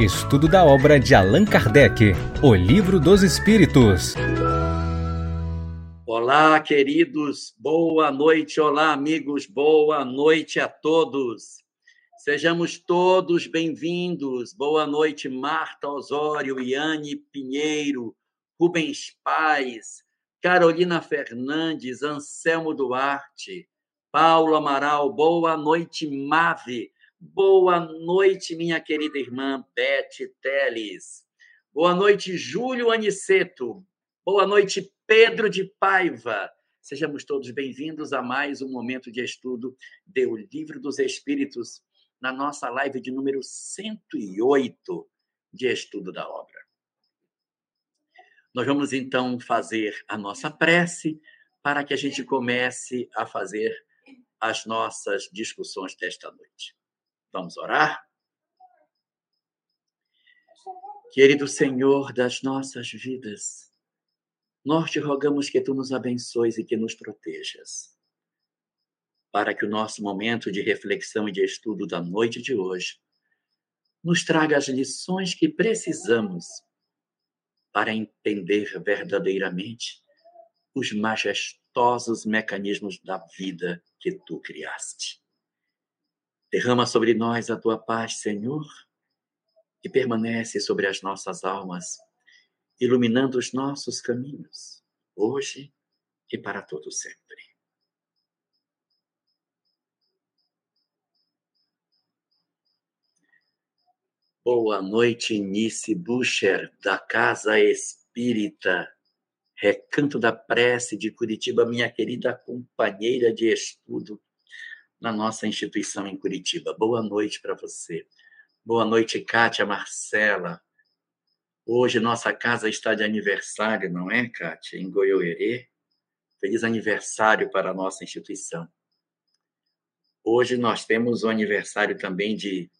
Estudo da obra de Allan Kardec, O Livro dos Espíritos. Olá, queridos, boa noite. Olá, amigos, boa noite a todos. Sejamos todos bem-vindos. Boa noite, Marta Osório, Iane Pinheiro, Rubens Paz, Carolina Fernandes, Anselmo Duarte, Paulo Amaral. Boa noite, Mave. Boa noite, minha querida irmã Beth Teles. Boa noite, Júlio Aniceto. Boa noite, Pedro de Paiva. Sejamos todos bem-vindos a mais um momento de estudo do Livro dos Espíritos, na nossa live de número 108 de estudo da obra. Nós vamos então fazer a nossa prece para que a gente comece a fazer as nossas discussões desta noite. Vamos orar? Querido Senhor das nossas vidas, nós te rogamos que tu nos abençoes e que nos protejas, para que o nosso momento de reflexão e de estudo da noite de hoje nos traga as lições que precisamos para entender verdadeiramente os majestosos mecanismos da vida que tu criaste. Derrama sobre nós a tua paz, Senhor, que permanece sobre as nossas almas, iluminando os nossos caminhos, hoje e para todo sempre. Boa noite, Nice Bucher, da Casa Espírita, Recanto da Prece de Curitiba, minha querida companheira de estudo na nossa instituição em Curitiba. Boa noite para você. Boa noite, Kátia Marcela. Hoje nossa casa está de aniversário, não é, Kátia? Em Goiôerê. Feliz aniversário para a nossa instituição. Hoje nós temos o aniversário também de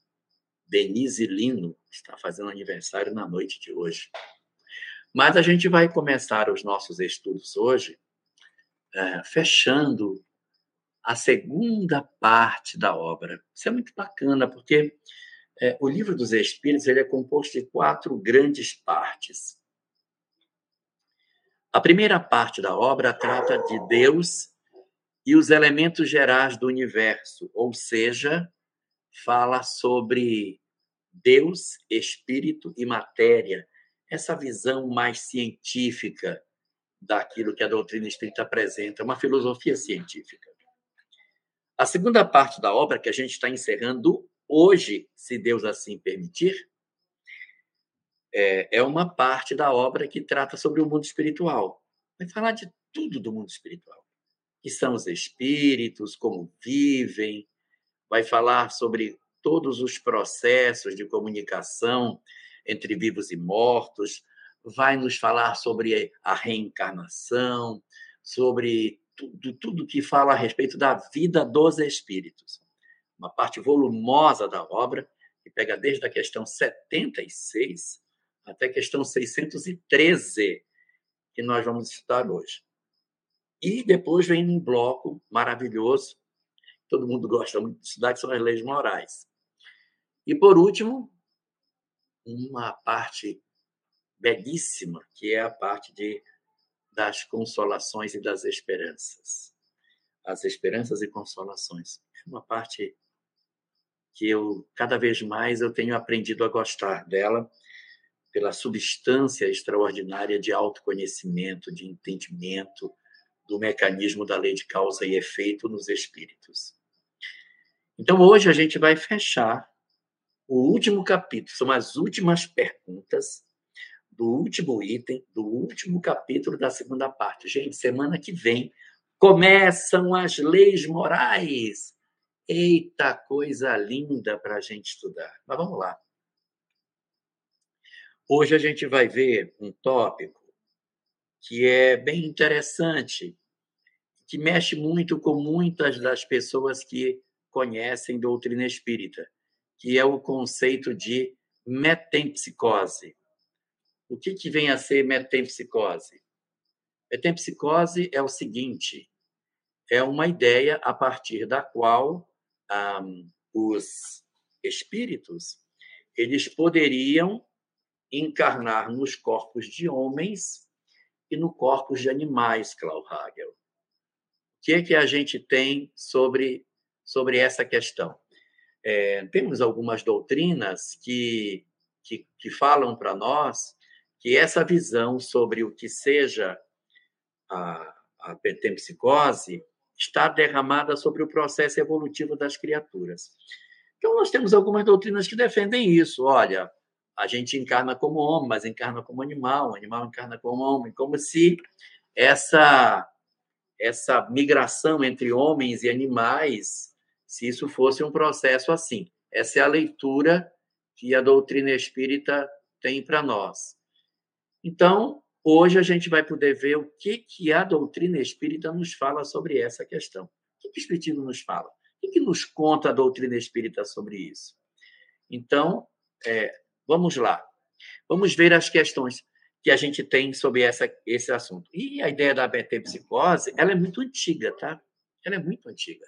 Denise Lino, que está fazendo aniversário na noite de hoje. Mas a gente vai começar os nossos estudos hoje é, fechando a segunda parte da obra. Isso é muito bacana, porque é, o livro dos Espíritos ele é composto de quatro grandes partes. A primeira parte da obra trata de Deus e os elementos gerais do universo, ou seja, fala sobre Deus, espírito e matéria, essa visão mais científica daquilo que a doutrina espírita apresenta, uma filosofia científica. A segunda parte da obra, que a gente está encerrando hoje, se Deus assim permitir, é, é uma parte da obra que trata sobre o mundo espiritual. Vai falar de tudo do mundo espiritual, que são os espíritos, como vivem, vai falar sobre todos os processos de comunicação entre vivos e mortos, vai nos falar sobre a reencarnação, sobre tudo, tudo que fala a respeito da vida dos espíritos. Uma parte volumosa da obra, que pega desde a questão 76 até a questão 613, que nós vamos estudar hoje. E depois vem um bloco maravilhoso, todo mundo gosta muito de estudar, que são as leis morais. E, por último, uma parte belíssima, que é a parte de das consolações e das esperanças. As esperanças e consolações. É uma parte que eu cada vez mais eu tenho aprendido a gostar dela pela substância extraordinária de autoconhecimento, de entendimento do mecanismo da lei de causa e efeito nos espíritos. Então hoje a gente vai fechar o último capítulo, são as últimas perguntas do último item, do último capítulo da segunda parte. Gente, semana que vem começam as leis morais. Eita, coisa linda para a gente estudar. Mas vamos lá. Hoje a gente vai ver um tópico que é bem interessante, que mexe muito com muitas das pessoas que conhecem doutrina espírita, que é o conceito de metempsicose. O que, que vem a ser metempsicose? Metempsicose é o seguinte: é uma ideia a partir da qual um, os espíritos eles poderiam encarnar nos corpos de homens e no corpos de animais, Klaus Hagel. O que, é que a gente tem sobre, sobre essa questão? É, temos algumas doutrinas que, que, que falam para nós que essa visão sobre o que seja a, a pentempsicose está derramada sobre o processo evolutivo das criaturas. Então, nós temos algumas doutrinas que defendem isso. Olha, a gente encarna como homem, mas encarna como animal, o animal encarna como homem, como se essa essa migração entre homens e animais, se isso fosse um processo assim. Essa é a leitura que a doutrina espírita tem para nós. Então, hoje a gente vai poder ver o que, que a doutrina espírita nos fala sobre essa questão. O que, que o Espiritismo nos fala? O que, que nos conta a doutrina espírita sobre isso? Então, é, vamos lá. Vamos ver as questões que a gente tem sobre essa, esse assunto. E a ideia da metempsicose, ela é muito antiga, tá? Ela é muito antiga.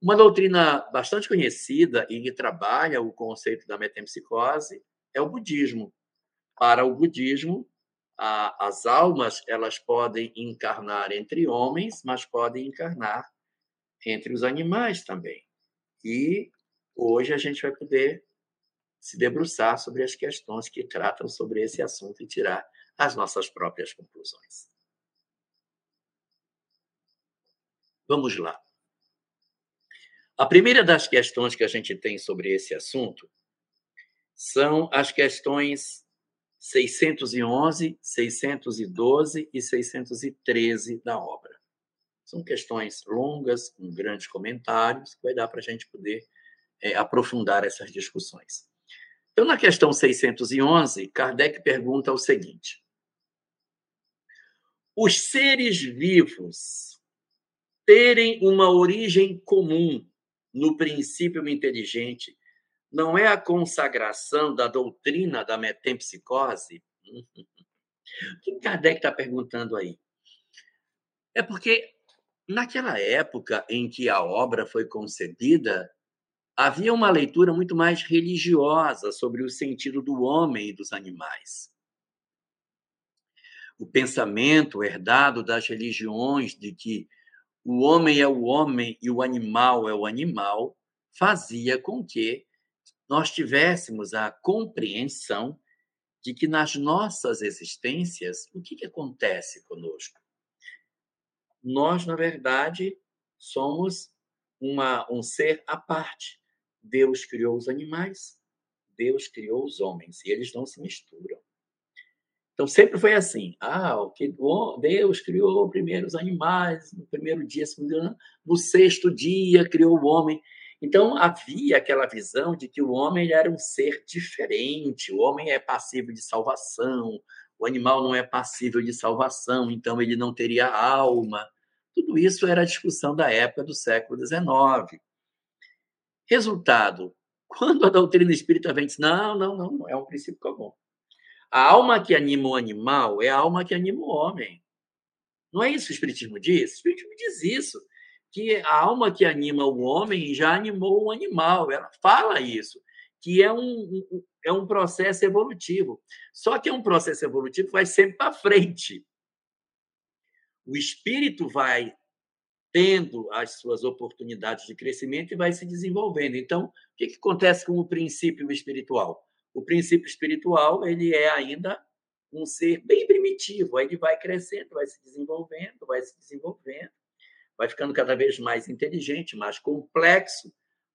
Uma doutrina bastante conhecida e que trabalha o conceito da metempsicose é o budismo. Para o budismo, a, as almas elas podem encarnar entre homens, mas podem encarnar entre os animais também. E hoje a gente vai poder se debruçar sobre as questões que tratam sobre esse assunto e tirar as nossas próprias conclusões. Vamos lá. A primeira das questões que a gente tem sobre esse assunto são as questões 611, 612 e 613 da obra. São questões longas, com grandes comentários, que vai dar para a gente poder é, aprofundar essas discussões. Então, na questão 611, Kardec pergunta o seguinte: Os seres vivos terem uma origem comum no princípio inteligente não é a consagração da doutrina da metempsicose? O que Kardec está perguntando aí? É porque, naquela época em que a obra foi concebida, havia uma leitura muito mais religiosa sobre o sentido do homem e dos animais. O pensamento herdado das religiões de que o homem é o homem e o animal é o animal fazia com que nós tivéssemos a compreensão de que nas nossas existências, o que, que acontece conosco? Nós, na verdade, somos uma, um ser à parte. Deus criou os animais, Deus criou os homens, e eles não se misturam. Então sempre foi assim. Ah, o que Deus criou primeiro os animais, no primeiro dia, no sexto dia criou o homem. Então havia aquela visão de que o homem era um ser diferente, o homem é passível de salvação, o animal não é passível de salvação, então ele não teria alma. Tudo isso era a discussão da época do século XIX. Resultado, quando a doutrina espírita vem diz, não, não, não, não é um princípio comum. A alma que anima o animal é a alma que anima o homem. Não é isso que o Espiritismo diz? O Espiritismo diz isso que a alma que anima o homem já animou o animal. Ela fala isso, que é um, é um processo evolutivo. Só que é um processo evolutivo que vai sempre para frente. O espírito vai tendo as suas oportunidades de crescimento e vai se desenvolvendo. Então, o que, que acontece com o princípio espiritual? O princípio espiritual ele é ainda um ser bem primitivo. Aí ele vai crescendo, vai se desenvolvendo, vai se desenvolvendo vai ficando cada vez mais inteligente, mais complexo.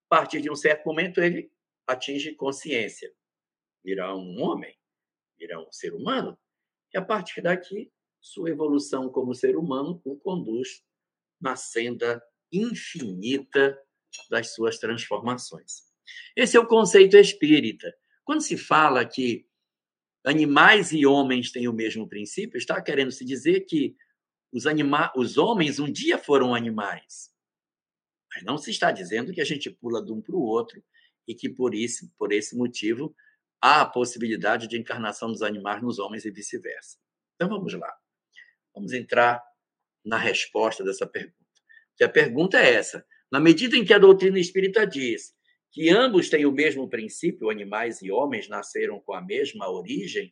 A partir de um certo momento, ele atinge consciência. Virá um homem, virá um ser humano, e a partir daqui, sua evolução como ser humano o conduz na senda infinita das suas transformações. Esse é o conceito espírita. Quando se fala que animais e homens têm o mesmo princípio, está querendo se dizer que os, anima os homens um dia foram animais. Mas não se está dizendo que a gente pula de um para o outro e que por isso, por esse motivo, há a possibilidade de encarnação dos animais nos homens e vice-versa. Então vamos lá. Vamos entrar na resposta dessa pergunta. Que a pergunta é essa: na medida em que a doutrina espírita diz que ambos têm o mesmo princípio, animais e homens nasceram com a mesma origem,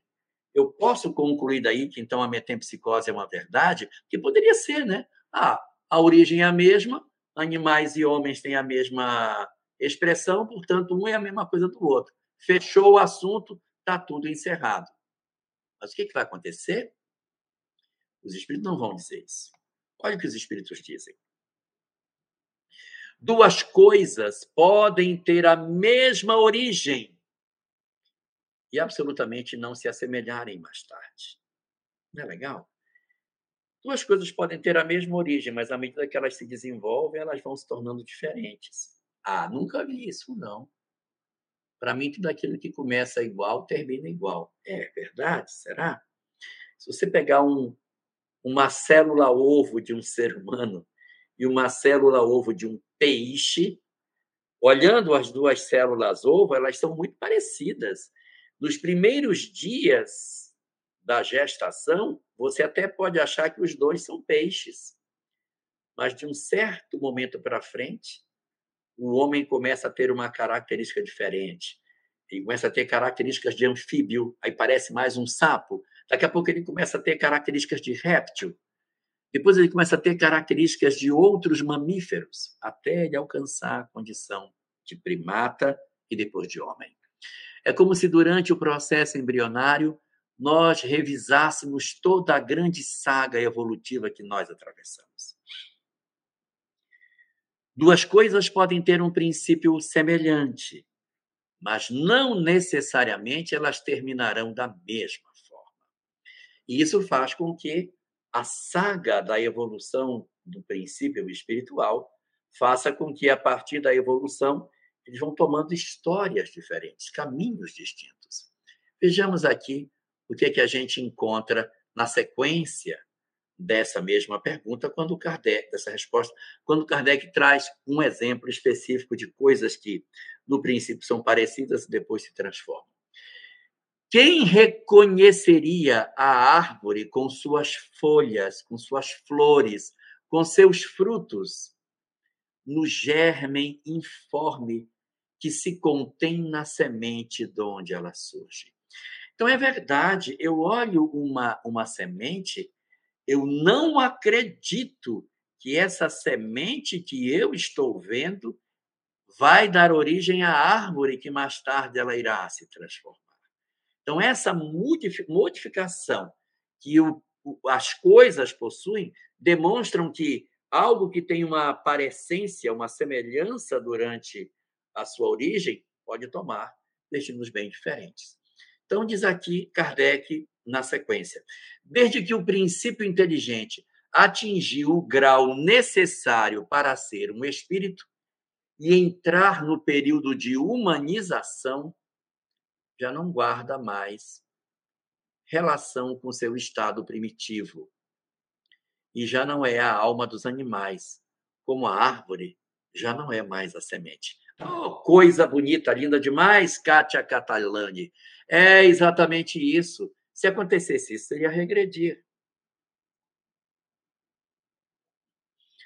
eu posso concluir daí que então a metempsicose é uma verdade? Que poderia ser, né? Ah, a origem é a mesma, animais e homens têm a mesma expressão, portanto, um é a mesma coisa do outro. Fechou o assunto, está tudo encerrado. Mas o que, que vai acontecer? Os espíritos não vão dizer isso. Olha o que os espíritos dizem. Duas coisas podem ter a mesma origem e absolutamente não se assemelharem mais tarde. Não é legal? Duas coisas podem ter a mesma origem, mas à medida que elas se desenvolvem, elas vão se tornando diferentes. Ah, nunca vi isso, não. Para mim, tudo aquilo que começa igual termina igual. É verdade? Será? Se você pegar um, uma célula ovo de um ser humano e uma célula ovo de um peixe, olhando as duas células ovo, elas são muito parecidas. Nos primeiros dias da gestação, você até pode achar que os dois são peixes. Mas de um certo momento para frente, o homem começa a ter uma característica diferente. Ele começa a ter características de anfíbio, aí parece mais um sapo. Daqui a pouco ele começa a ter características de réptil. Depois ele começa a ter características de outros mamíferos, até ele alcançar a condição de primata e depois de homem. É como se durante o processo embrionário nós revisássemos toda a grande saga evolutiva que nós atravessamos. Duas coisas podem ter um princípio semelhante, mas não necessariamente elas terminarão da mesma forma. E isso faz com que a saga da evolução do princípio espiritual faça com que, a partir da evolução, eles vão tomando histórias diferentes, caminhos distintos. Vejamos aqui o que, é que a gente encontra na sequência dessa mesma pergunta quando Kardec, dessa resposta, quando Kardec traz um exemplo específico de coisas que, no princípio, são parecidas e depois se transformam. Quem reconheceria a árvore com suas folhas, com suas flores, com seus frutos, no germe informe que se contém na semente de onde ela surge? Então, é verdade, eu olho uma, uma semente eu não acredito que essa semente que eu estou vendo vai dar origem à árvore que mais tarde ela irá se transformar. Então, essa modificação que o, as coisas possuem demonstram que algo que tem uma parecência, uma semelhança durante a sua origem, pode tomar destinos bem diferentes. Então, diz aqui Kardec na sequência. Desde que o princípio inteligente atingiu o grau necessário para ser um espírito e entrar no período de humanização, já não guarda mais relação com seu estado primitivo. E já não é a alma dos animais, como a árvore já não é mais a semente. Oh, coisa bonita, linda demais, Kátia Catalani. É exatamente isso. Se acontecesse isso, seria regredir.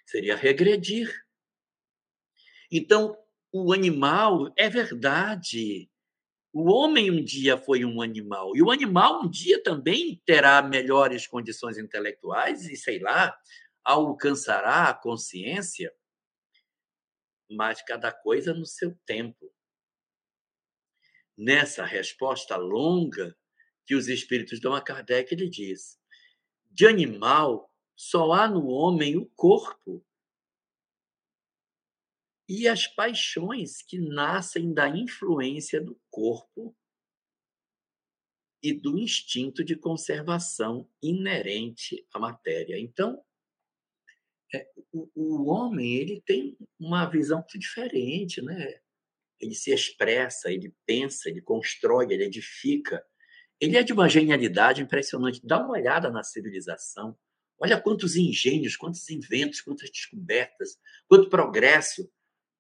Seria regredir. Então, o animal é verdade. O homem um dia foi um animal, e o animal um dia também terá melhores condições intelectuais e, sei lá, alcançará a consciência, mas cada coisa no seu tempo. Nessa resposta longa, que os espíritos dão a Kardec, ele diz: de animal só há no homem o corpo e as paixões que nascem da influência do corpo e do instinto de conservação inerente à matéria. Então, é, o, o, homem ele tem uma visão muito diferente, né? Ele se expressa, ele pensa, ele constrói, ele edifica ele é de uma genialidade impressionante. Dá uma olhada na civilização. Olha quantos engenhos, quantos inventos, quantas descobertas, quanto progresso.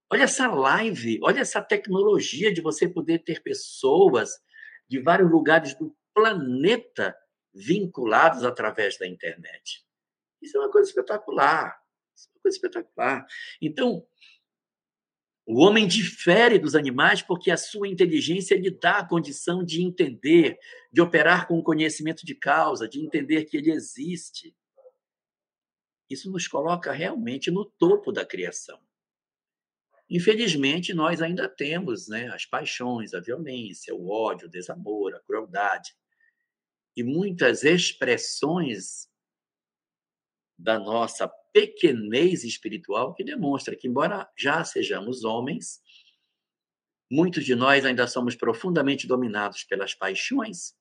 Olha essa live, olha essa tecnologia de você poder ter pessoas de vários lugares do planeta vinculados através da internet. Isso é uma coisa espetacular. Isso é uma coisa espetacular. Então, O homem difere dos animais porque a sua inteligência lhe dá a condição de entender, de operar com conhecimento de causa, de entender que ele existe. Isso nos coloca realmente no topo da criação. Infelizmente, nós ainda temos né, as paixões, a violência, o ódio, o desamor, a crueldade e muitas expressões da nossa pequenez espiritual que demonstra que, embora já sejamos homens, muitos de nós ainda somos profundamente dominados pelas paixões,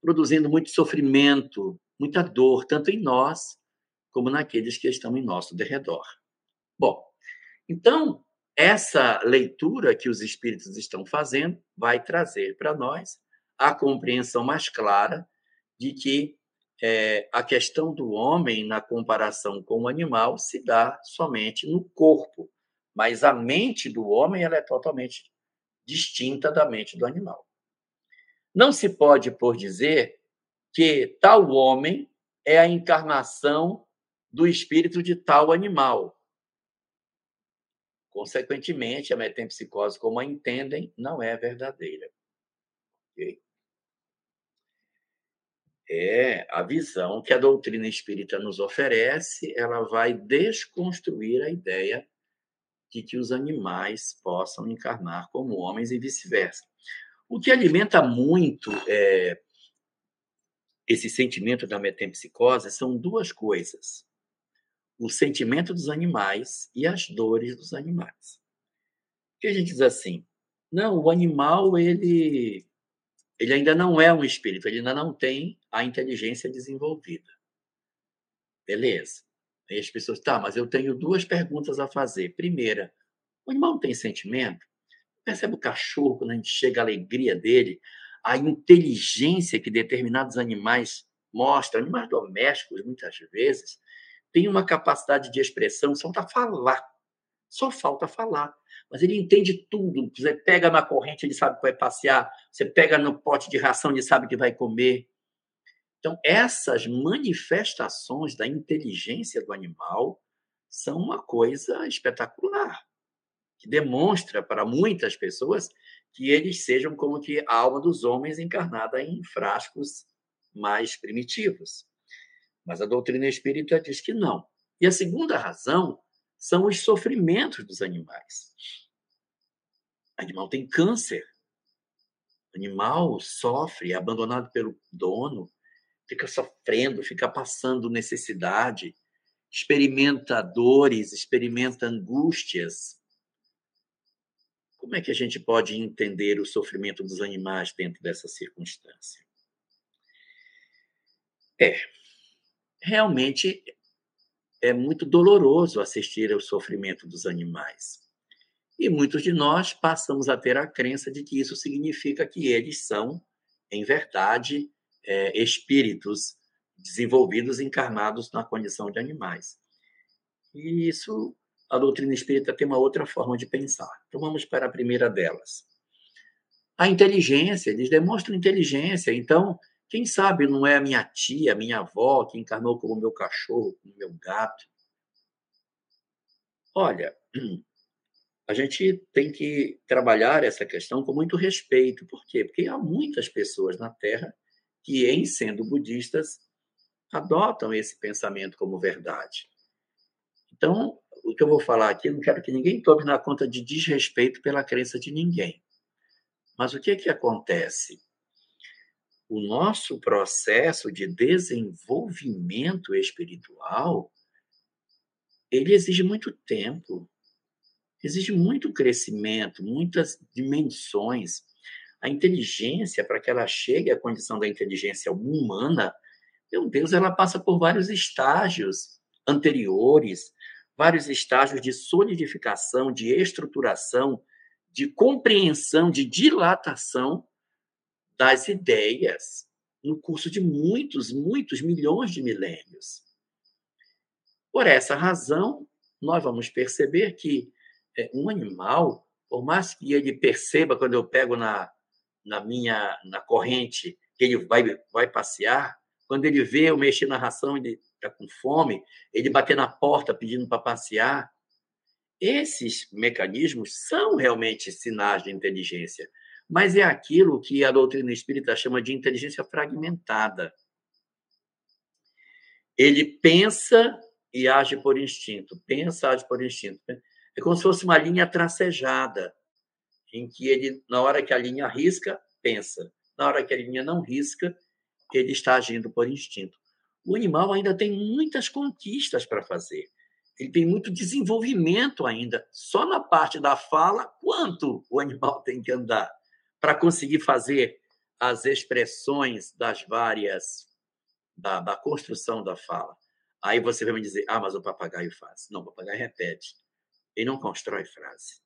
produzindo muito sofrimento, muita dor, tanto em nós como naqueles que estão em nosso derredor. Bom, então, essa leitura que os espíritos estão fazendo vai trazer para nós a compreensão mais clara de que é, a questão do homem na comparação com o animal se dá somente no corpo, mas a mente do homem ela é totalmente distinta da mente do animal. Não se pode, por dizer, que tal homem é a encarnação do espírito de tal animal. Consequentemente, a metempsicose, como a entendem, não é verdadeira. Okay? É a visão que a doutrina espírita nos oferece, ela vai desconstruir a ideia de que os animais possam encarnar como homens e vice-versa. O que alimenta muito é, esse sentimento da metempsicose são duas coisas: o sentimento dos animais e as dores dos animais. Que a gente diz assim, não, o animal ele ele ainda não é um espírito, ele ainda não tem a inteligência desenvolvida. Beleza. Aí as pessoas, tá, mas eu tenho duas perguntas a fazer. Primeira, o não tem sentimento? Percebe o cachorro, quando a gente chega a alegria dele, a inteligência que determinados animais mostram, animais domésticos, muitas vezes, tem uma capacidade de expressão, só falta falar. Só falta falar mas ele entende tudo. Você pega na corrente, ele sabe que vai passear. Você pega no pote de ração, ele sabe que vai comer. Então, essas manifestações da inteligência do animal são uma coisa espetacular, que demonstra para muitas pessoas que eles sejam como que a alma dos homens encarnada em frascos mais primitivos. Mas a doutrina espírita diz que não. E a segunda razão são os sofrimentos dos animais. O animal tem câncer. O animal sofre, é abandonado pelo dono, fica sofrendo, fica passando necessidade, experimenta dores, experimenta angústias. Como é que a gente pode entender o sofrimento dos animais dentro dessa circunstância? É, realmente é muito doloroso assistir ao sofrimento dos animais. E muitos de nós passamos a ter a crença de que isso significa que eles são, em verdade, é, espíritos desenvolvidos, encarnados na condição de animais. E isso, a doutrina espírita tem uma outra forma de pensar. Então vamos para a primeira delas. A inteligência, eles demonstram inteligência, então quem sabe não é a minha tia, a minha avó, que encarnou como meu cachorro, como meu gato. Olha, a gente tem que trabalhar essa questão com muito respeito. Por quê? Porque há muitas pessoas na Terra que, em sendo budistas, adotam esse pensamento como verdade. Então, o que eu vou falar aqui, não quero que ninguém tome na conta de desrespeito pela crença de ninguém. Mas o que, que acontece? O nosso processo de desenvolvimento espiritual ele exige muito tempo, exige muito crescimento, muitas dimensões. A inteligência, para que ela chegue à condição da inteligência humana, meu Deus, ela passa por vários estágios anteriores, vários estágios de solidificação, de estruturação, de compreensão, de dilatação das ideias no curso de muitos, muitos milhões de milênios. Por essa razão, nós vamos perceber que é, um animal, por mais que ele perceba quando eu pego na, na minha na corrente que ele vai, vai passear, quando ele vê eu mexer na ração, ele está com fome, ele bater na porta pedindo para passear, esses mecanismos são realmente sinais de inteligência, mas é aquilo que a doutrina espírita chama de inteligência fragmentada. Ele pensa e age por instinto, pensa, age por instinto. É como se fosse uma linha tracejada, em que ele, na hora que a linha risca, pensa. Na hora que a linha não risca, ele está agindo por instinto. O animal ainda tem muitas conquistas para fazer ele tem muito desenvolvimento ainda. Só na parte da fala, quanto o animal tem que andar para conseguir fazer as expressões das várias da, da, construção da fala. Aí você vai me dizer, ah, mas o papagaio faz. Não, o papagaio repete. Ele não constrói frase.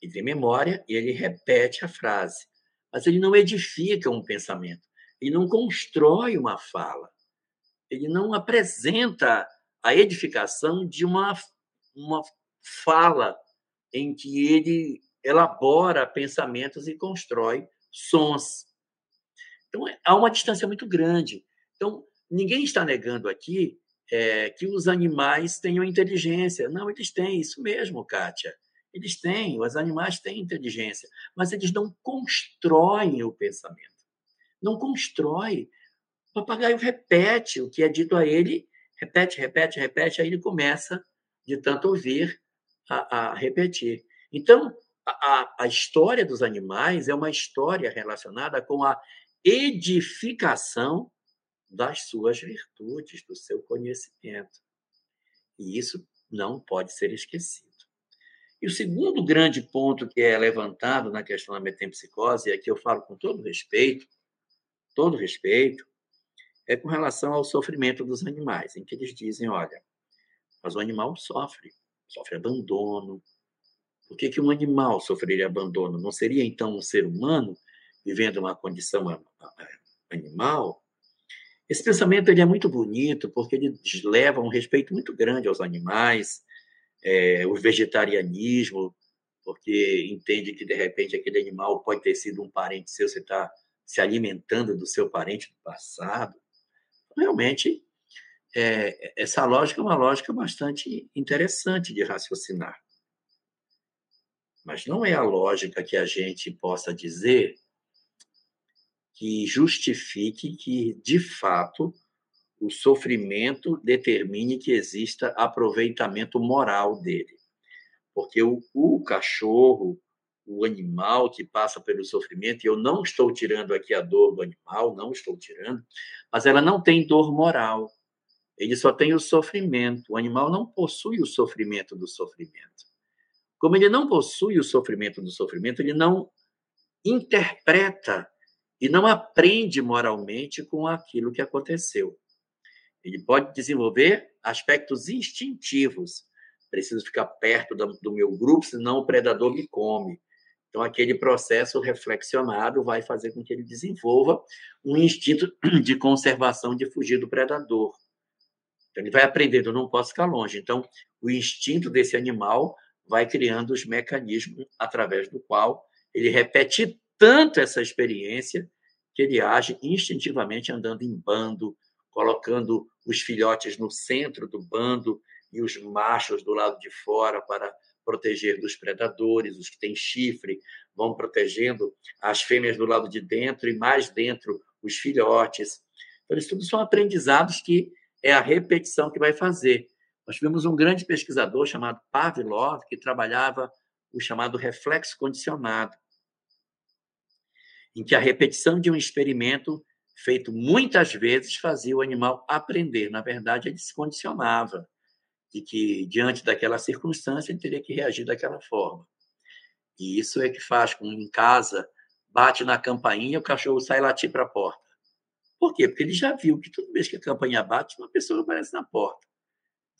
Ele tem memória e ele repete a frase. Mas ele não edifica um pensamento. Ele não constrói uma fala. Ele não apresenta a edificação de uma, uma fala em que ele elabora pensamentos e constrói sons. Então, é, há uma distância muito grande. Então, ninguém está negando aqui é, que os animais tenham inteligência. Não, eles têm, isso mesmo, Kátia. Eles têm, os animais têm inteligência, mas eles não constroem o pensamento. Não constrói. O papagaio repete o que é dito a ele repete, repete, repete, aí ele começa, de tanto ouvir, a, a repetir. Então, a, a história dos animais é uma história relacionada com a edificação das suas virtudes, do seu conhecimento. E isso não pode ser esquecido. E o segundo grande ponto que é levantado na questão da metempsicose, e aqui eu falo com todo respeito, todo respeito, é com relação ao sofrimento dos animais, em que eles dizem, olha, mas o animal sofre, sofre abandono. Por que, que um animal sofreria abandono? Não seria, então, um ser humano vivendo uma condição animal? Esse pensamento ele é muito bonito, porque ele leva um respeito muito grande aos animais, é, o vegetarianismo, porque entende que, de repente, aquele animal pode ter sido um parente seu, você está se alimentando do seu parente do passado realmente, é, essa lógica é uma lógica bastante interessante de raciocinar. Mas não é a lógica que a gente possa dizer que justifique que, de fato, o sofrimento determine que exista aproveitamento moral dele. Porque o, o cachorro, o animal que passa pelo sofrimento, e eu não estou tirando aqui a dor do animal, não estou tirando, mas ela não tem dor moral. Ele só tem o sofrimento. O animal não possui o sofrimento do sofrimento. Como ele não possui o sofrimento do sofrimento, ele não interpreta e não aprende moralmente com aquilo que aconteceu. Ele pode desenvolver aspectos instintivos. Preciso ficar perto do meu grupo, senão o predador me come. Então, aquele processo reflexionado vai fazer com que ele desenvolva um instinto de conservação, de fugir do predador. Então, ele vai aprendendo, não posso ficar longe. Então, o instinto desse animal vai criando os mecanismos através do qual ele repete tanto essa experiência que ele age instintivamente andando em bando, colocando os filhotes no centro do bando e os machos do lado de fora para proteger dos predadores, os que têm chifre vão protegendo as fêmeas do lado de dentro e mais dentro os filhotes. Então, isso tudo são aprendizados que é a repetição que vai fazer. Nós tivemos um grande pesquisador chamado Pavlov, que trabalhava o chamado reflexo condicionado, em que a repetição de um experimento feito muitas vezes fazia o animal aprender. Na verdade, ele se condicionava de que, diante daquela circunstância, ele teria que reagir daquela forma. E isso é que faz com em casa, bate na campainha, o cachorro sai latir para a porta. Por quê? Porque ele já viu que toda vez que a campainha bate, uma pessoa aparece na porta.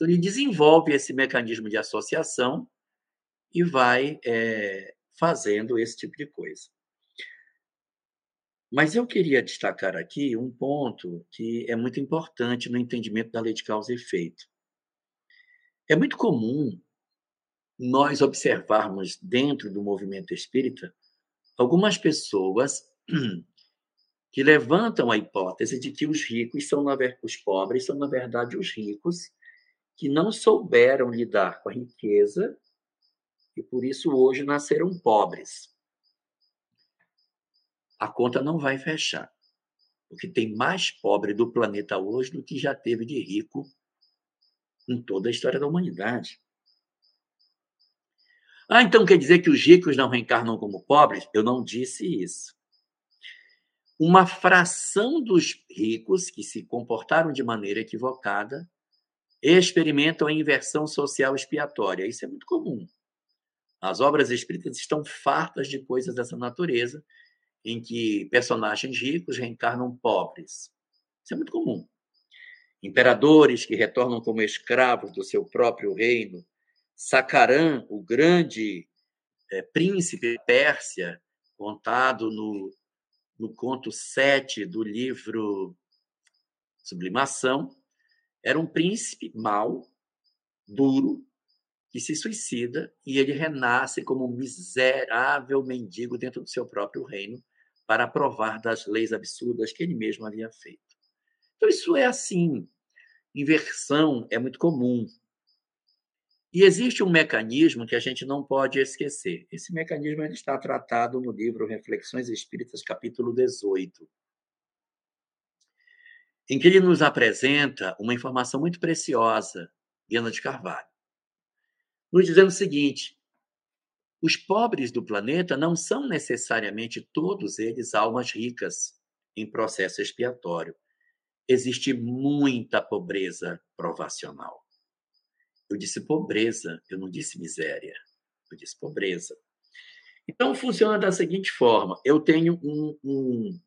Então, ele desenvolve esse mecanismo de associação e vai é, fazendo esse tipo de coisa. Mas eu queria destacar aqui um ponto que é muito importante no entendimento da lei de causa e efeito. É muito comum nós observarmos dentro do movimento espírita algumas pessoas que levantam a hipótese de que os ricos são os pobres são na verdade os ricos que não souberam lidar com a riqueza e por isso hoje nasceram pobres. A conta não vai fechar, porque tem mais pobre do planeta hoje do que já teve de rico em toda a história da humanidade. Ah, então quer dizer que os ricos não reencarnam como pobres? Eu não disse isso. Uma fração dos ricos que se comportaram de maneira equivocada experimentam a inversão social expiatória. Isso é muito comum. As obras espíritas estão fartas de coisas dessa natureza, em que personagens ricos reencarnam pobres. Isso é muito comum. Imperadores que retornam como escravos do seu próprio reino. Sacarã, o grande é, príncipe Pérsia, contado no, no conto 7 do livro Sublimação, era um príncipe mau, duro, que se suicida e ele renasce como um miserável mendigo dentro do seu próprio reino para provar das leis absurdas que ele mesmo havia feito. Então, isso é assim. Inversão é muito comum. E existe um mecanismo que a gente não pode esquecer. Esse mecanismo está tratado no livro Reflexões Espíritas, capítulo 18 em que ele nos apresenta uma informação muito preciosa, Viana de Carvalho, nos dizendo o seguinte: os pobres do planeta não são necessariamente todos eles almas ricas em processo expiatório. Existe muita pobreza provacional. Eu disse pobreza, eu não disse miséria, eu disse pobreza. Então, funciona da seguinte forma: eu tenho um, um,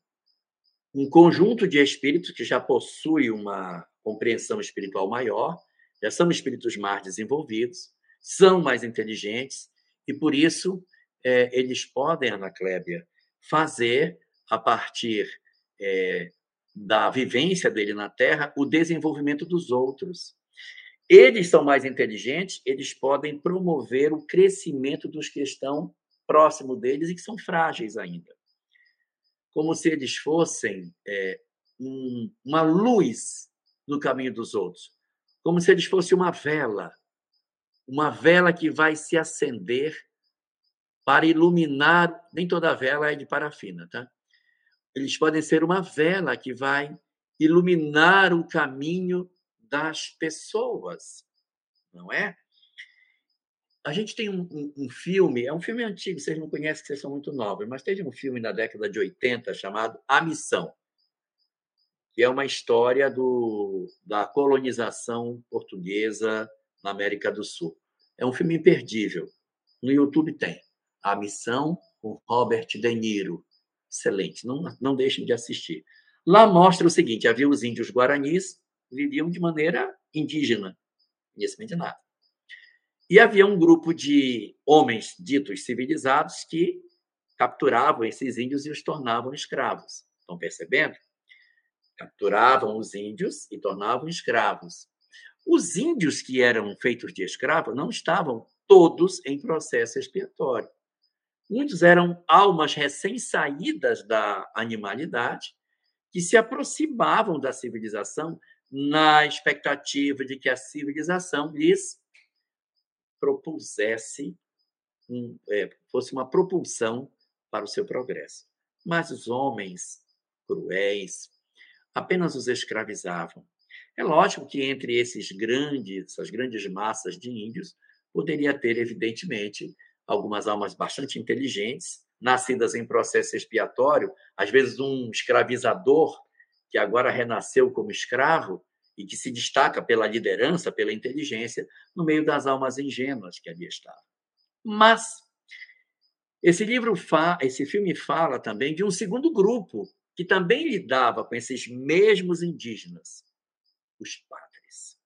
um conjunto de espíritos que já possui uma compreensão espiritual maior, já são espíritos mais desenvolvidos, são mais inteligentes e por isso é, eles podem, Ana Clébia, fazer a partir é, da vivência dele na Terra o desenvolvimento dos outros. Eles são mais inteligentes, eles podem promover o crescimento dos que estão próximo deles e que são frágeis ainda como se eles fossem é, um, uma luz no caminho dos outros, como se eles fossem uma vela, uma vela que vai se acender para iluminar. Nem toda vela é de parafina, tá? Eles podem ser uma vela que vai iluminar o caminho das pessoas, não é? A gente tem um, um, um, filme, é um filme antigo, vocês não conhecem, vocês são muito novos, mas teve um filme na década de 80 chamado A Missão, que é uma história do, da colonização portuguesa na América do Sul. É um filme imperdível. No YouTube tem. A Missão, com Robert De Niro. Excelente, não, não deixem de assistir. Lá mostra o seguinte: havia os índios guaranis, viviam de maneira indígena, de nada. E havia um grupo de homens ditos civilizados que capturavam esses índios e os tornavam escravos. Estão percebendo? Capturavam os índios e tornavam escravos. Os índios que eram feitos de escravos não estavam todos em processo expiatório. Muitos eram almas recém-saídas da animalidade que se aproximavam da civilização na expectativa de que a civilização lhes propusesse, um, é, fosse uma propulsão para o seu progresso. Mas os homens cruéis apenas os escravizavam. É lógico que entre esses grandes, essas grandes massas de índios, poderia ter, evidentemente, algumas almas bastante inteligentes, nascidas em processo expiatório, às vezes um escravizador que agora renasceu como escravo, e que se destaca pela liderança, pela inteligência, no meio das almas ingênuas que ali estavam. Mas esse livro, esse filme fala também de um segundo grupo que também lidava com esses mesmos indígenas, os padres.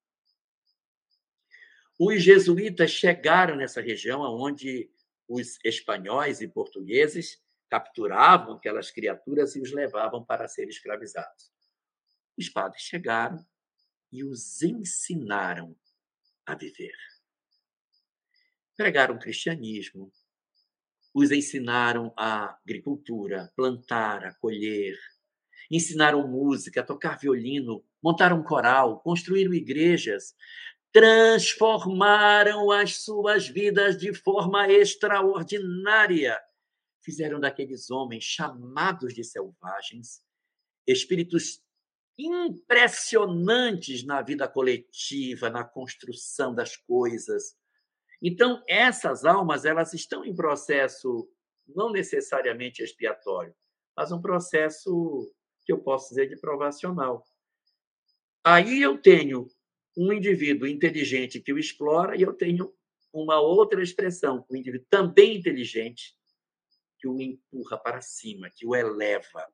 Os jesuítas chegaram nessa região onde os espanhóis e portugueses capturavam aquelas criaturas e os levavam para serem escravizados. Os padres chegaram e os ensinaram a viver. Pregaram o cristianismo, os ensinaram a agricultura, plantar, a colher, ensinaram música, tocar violino, montaram coral, construíram igrejas, transformaram as suas vidas de forma extraordinária. Fizeram daqueles homens chamados de selvagens espíritos impressionantes na vida coletiva, na construção das coisas. Então, essas almas, elas estão em processo não necessariamente expiatório, mas um processo que eu posso dizer de provacional. Aí eu tenho um indivíduo inteligente que o explora e eu tenho uma outra expressão, um indivíduo também inteligente que o empurra para cima, que o eleva.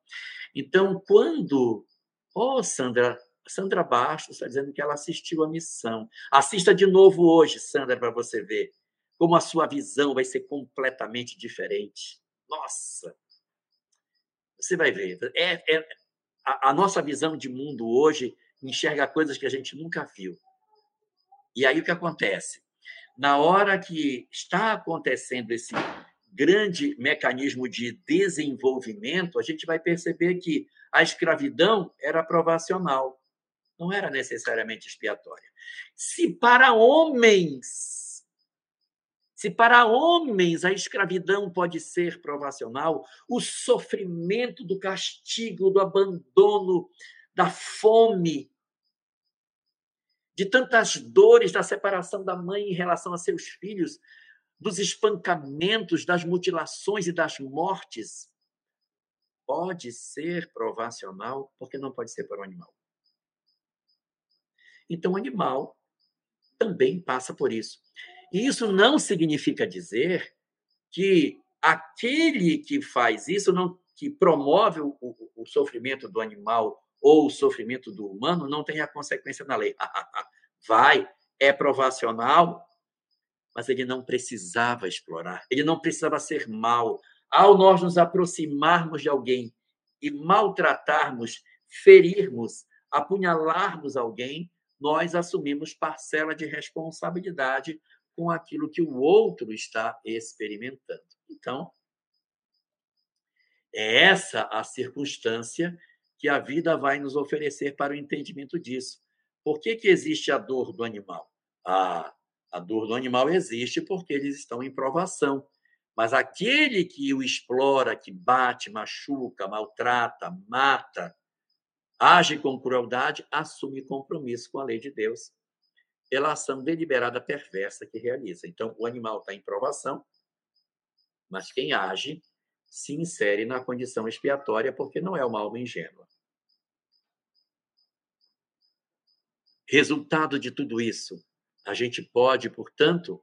Então, quando Oh, Sandra, Sandra Bastos está dizendo que ela assistiu a missão. Assista de novo hoje, Sandra, para você ver como a sua visão vai ser completamente diferente. Nossa! Você vai ver. É, é a, a nossa visão de mundo hoje enxerga coisas que a gente nunca viu. E aí o que acontece? Na hora que está acontecendo esse grande mecanismo de desenvolvimento, a gente vai perceber que a escravidão era provacional, não era necessariamente expiatória. Se para homens, se para homens a escravidão pode ser provacional, o sofrimento do castigo, do abandono, da fome, de tantas dores da separação da mãe em relação a seus filhos, dos espancamentos, das mutilações e das mortes, pode ser provacional, porque não pode ser para o animal. Então, o animal também passa por isso. E isso não significa dizer que aquele que faz isso, não, que promove o, o, o sofrimento do animal ou o sofrimento do humano, não tenha consequência na lei. Vai, é provacional, mas ele não precisava explorar, ele não precisava ser mal, ao nós nos aproximarmos de alguém e maltratarmos, ferirmos, apunhalarmos alguém, nós assumimos parcela de responsabilidade com aquilo que o outro está experimentando. Então, é essa a circunstância que a vida vai nos oferecer para o entendimento disso. Por que, que existe a dor do animal? Ah, a dor do animal existe porque eles estão em provação. Mas aquele que o explora, que bate, machuca, maltrata, mata, age com crueldade, assume compromisso com a lei de Deus pela ação deliberada perversa que realiza. Então, o animal está em provação, mas quem age se insere na condição expiatória porque não é uma alma ingênua. Resultado de tudo isso, a gente pode, portanto,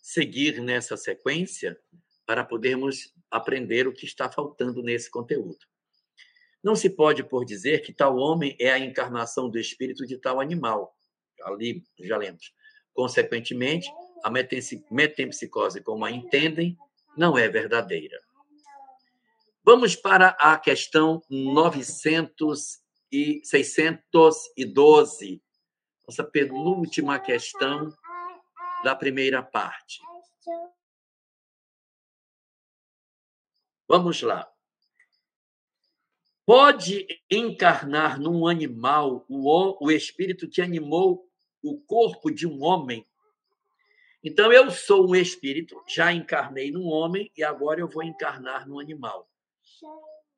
seguir nessa sequência para podermos aprender o que está faltando nesse conteúdo. Não se pode por dizer que tal homem é a encarnação do espírito de tal animal. Ali já lemos. Consequentemente, a metempsicose, como a entendem, não é verdadeira. Vamos para a questão 900 e 612, nossa penúltima questão da primeira parte. Vamos lá. Pode encarnar num animal o, o espírito que animou o corpo de um homem? Então, eu sou um espírito, já encarnei num homem e agora eu vou encarnar num animal.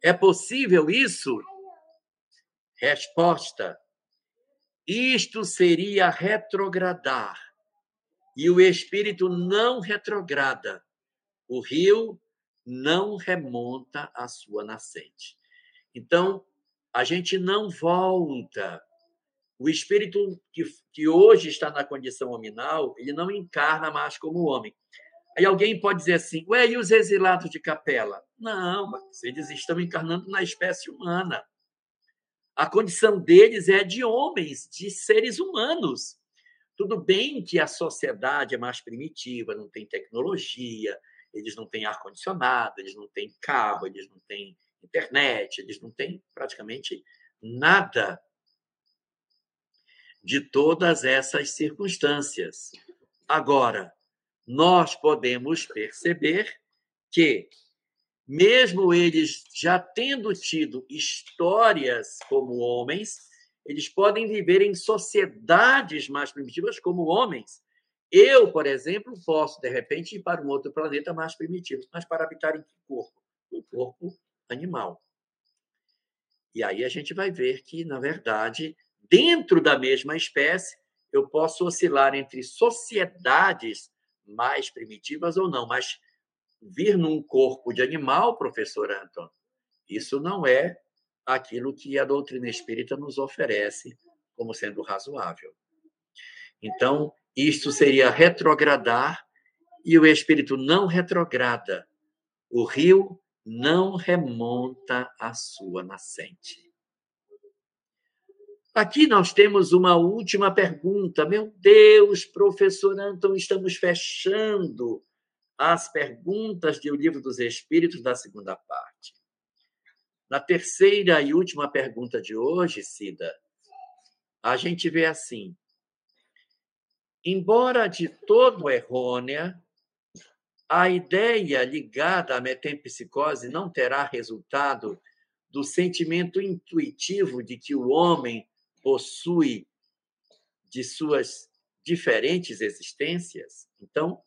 É possível isso? Resposta: Isto seria retrogradar e o espírito não retrograda. O rio não remonta à sua nascente. Então, a gente não volta. O espírito que, que hoje está na condição hominal, ele não encarna mais como homem. Aí alguém pode dizer assim, ué, e os exilados de capela? Não, eles estão encarnando na espécie humana. A condição deles é de homens, de seres humanos. Tudo bem que a sociedade é mais primitiva, não tem tecnologia, eles não têm ar-condicionado, eles não têm carro, eles não têm internet, eles não têm praticamente nada de todas essas circunstâncias. Agora, nós podemos perceber que, mesmo eles já tendo tido histórias como homens, eles podem viver em sociedades mais primitivas como homens. Eu, por exemplo, posso, de repente, ir para um outro planeta mais primitivo, mas para habitar em que corpo? Um corpo animal. E aí a gente vai ver que, na verdade, dentro da mesma espécie, eu posso oscilar entre sociedades mais primitivas ou não, mas vir num corpo de animal, professor Anton, isso não é aquilo que a doutrina espírita nos oferece como sendo razoável. Então, isto seria retrogradar e o espírito não retrograda. O rio não remonta à sua nascente. Aqui nós temos uma última pergunta. Meu Deus, professor Anton, estamos fechando as perguntas do Livro dos Espíritos da segunda parte. Na terceira e última pergunta de hoje, Cida, a gente vê assim: embora de todo errônea, a ideia ligada à metempsicose não terá resultado do sentimento intuitivo de que o homem possui de suas diferentes existências. Então,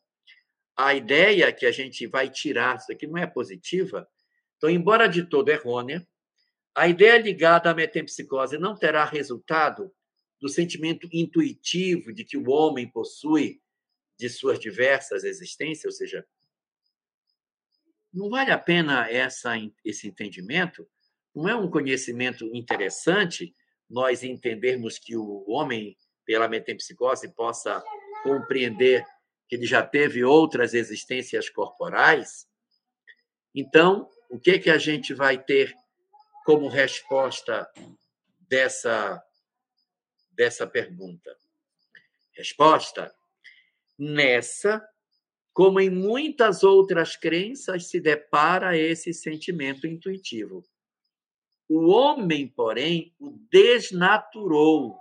a ideia que a gente vai tirar, isso aqui não é positiva, então, embora de todo errônea, a ideia ligada à metempsicose não terá resultado do sentimento intuitivo de que o homem possui de suas diversas existências, ou seja, não vale a pena essa, esse entendimento? Não é um conhecimento interessante nós entendermos que o homem, pela metempsicose, possa compreender ele já teve outras existências corporais? Então, o que que a gente vai ter como resposta dessa dessa pergunta? Resposta: nessa, como em muitas outras crenças, se depara esse sentimento intuitivo. O homem, porém, o desnaturou,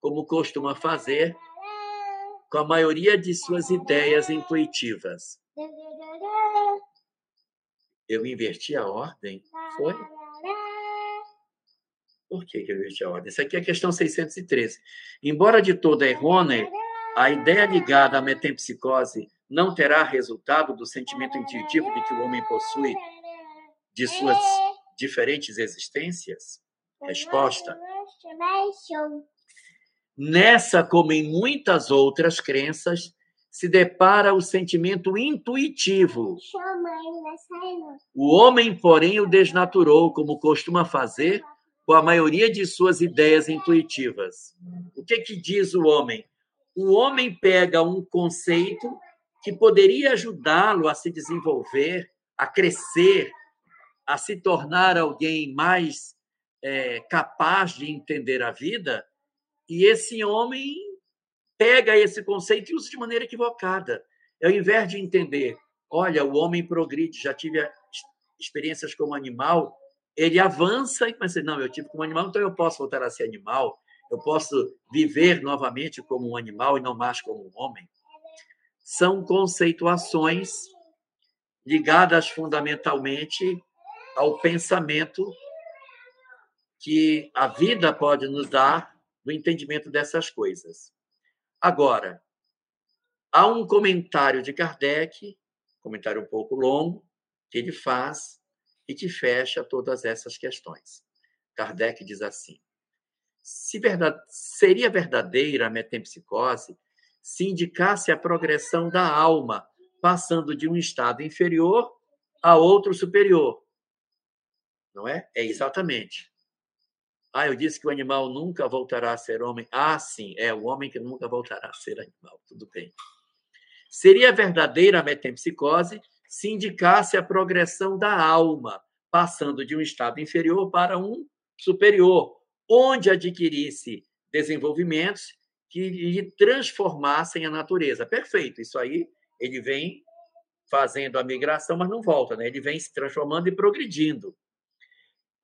como costuma fazer com a maioria de suas ideias intuitivas. Eu inverti a ordem? Foi? Por que, eu inverti a ordem? Isso aqui é a questão 613. Embora de toda errônea, a ideia ligada à metempsicose não terá resultado do sentimento intuitivo de que o homem possui de suas diferentes existências? Resposta: Nessa, como em muitas outras crenças, se depara o sentimento intuitivo. O homem, porém, o desnaturou, como costuma fazer com a maioria de suas ideias intuitivas. O que, que diz o homem? O homem pega um conceito que poderia ajudá-lo a se desenvolver, a crescer, a se tornar alguém mais é, capaz de entender a vida, e esse homem pega esse conceito e usa de maneira equivocada. Ao invés de entender, olha, o homem progride, já tive experiências como animal, ele avança e pensa, não, eu tive como animal, então eu posso voltar a ser animal, eu posso viver novamente como um animal e não mais como um homem. São conceituações ligadas fundamentalmente ao pensamento que a vida pode nos dar no entendimento dessas coisas. Agora, há um comentário de Kardec, comentário um pouco longo, que ele faz e que fecha todas essas questões. Kardec diz assim: se verdade, seria verdadeira a metempsicose se indicasse a progressão da alma, passando de um estado inferior a outro superior. Não é? É exatamente. Ah, eu disse que o animal nunca voltará a ser homem. Ah, sim, é o homem que nunca voltará a ser animal. Tudo bem. Seria verdadeira a metempsicose se indicasse a progressão da alma, passando de um estado inferior para um superior, onde adquirisse desenvolvimentos que lhe transformassem a natureza. Perfeito, isso aí ele vem fazendo a migração, mas não volta, né? ele vem se transformando e progredindo.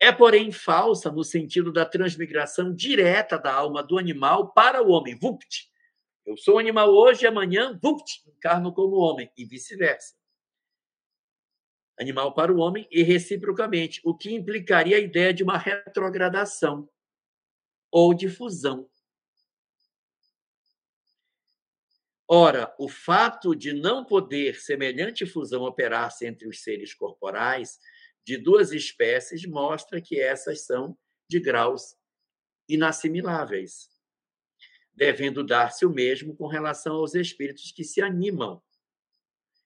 É, porém, falsa no sentido da transmigração direta da alma do animal para o homem. Vupt. Eu sou animal hoje e amanhã, vupt, encarno como homem, e vice-versa. Animal para o homem e reciprocamente, o que implicaria a ideia de uma retrogradação. ou de fusão. Ora, o fato de não poder semelhante fusão operar-se entre os seres corporais de duas espécies mostra que essas são de graus inassimiláveis, devendo dar-se o mesmo com relação aos espíritos que se animam.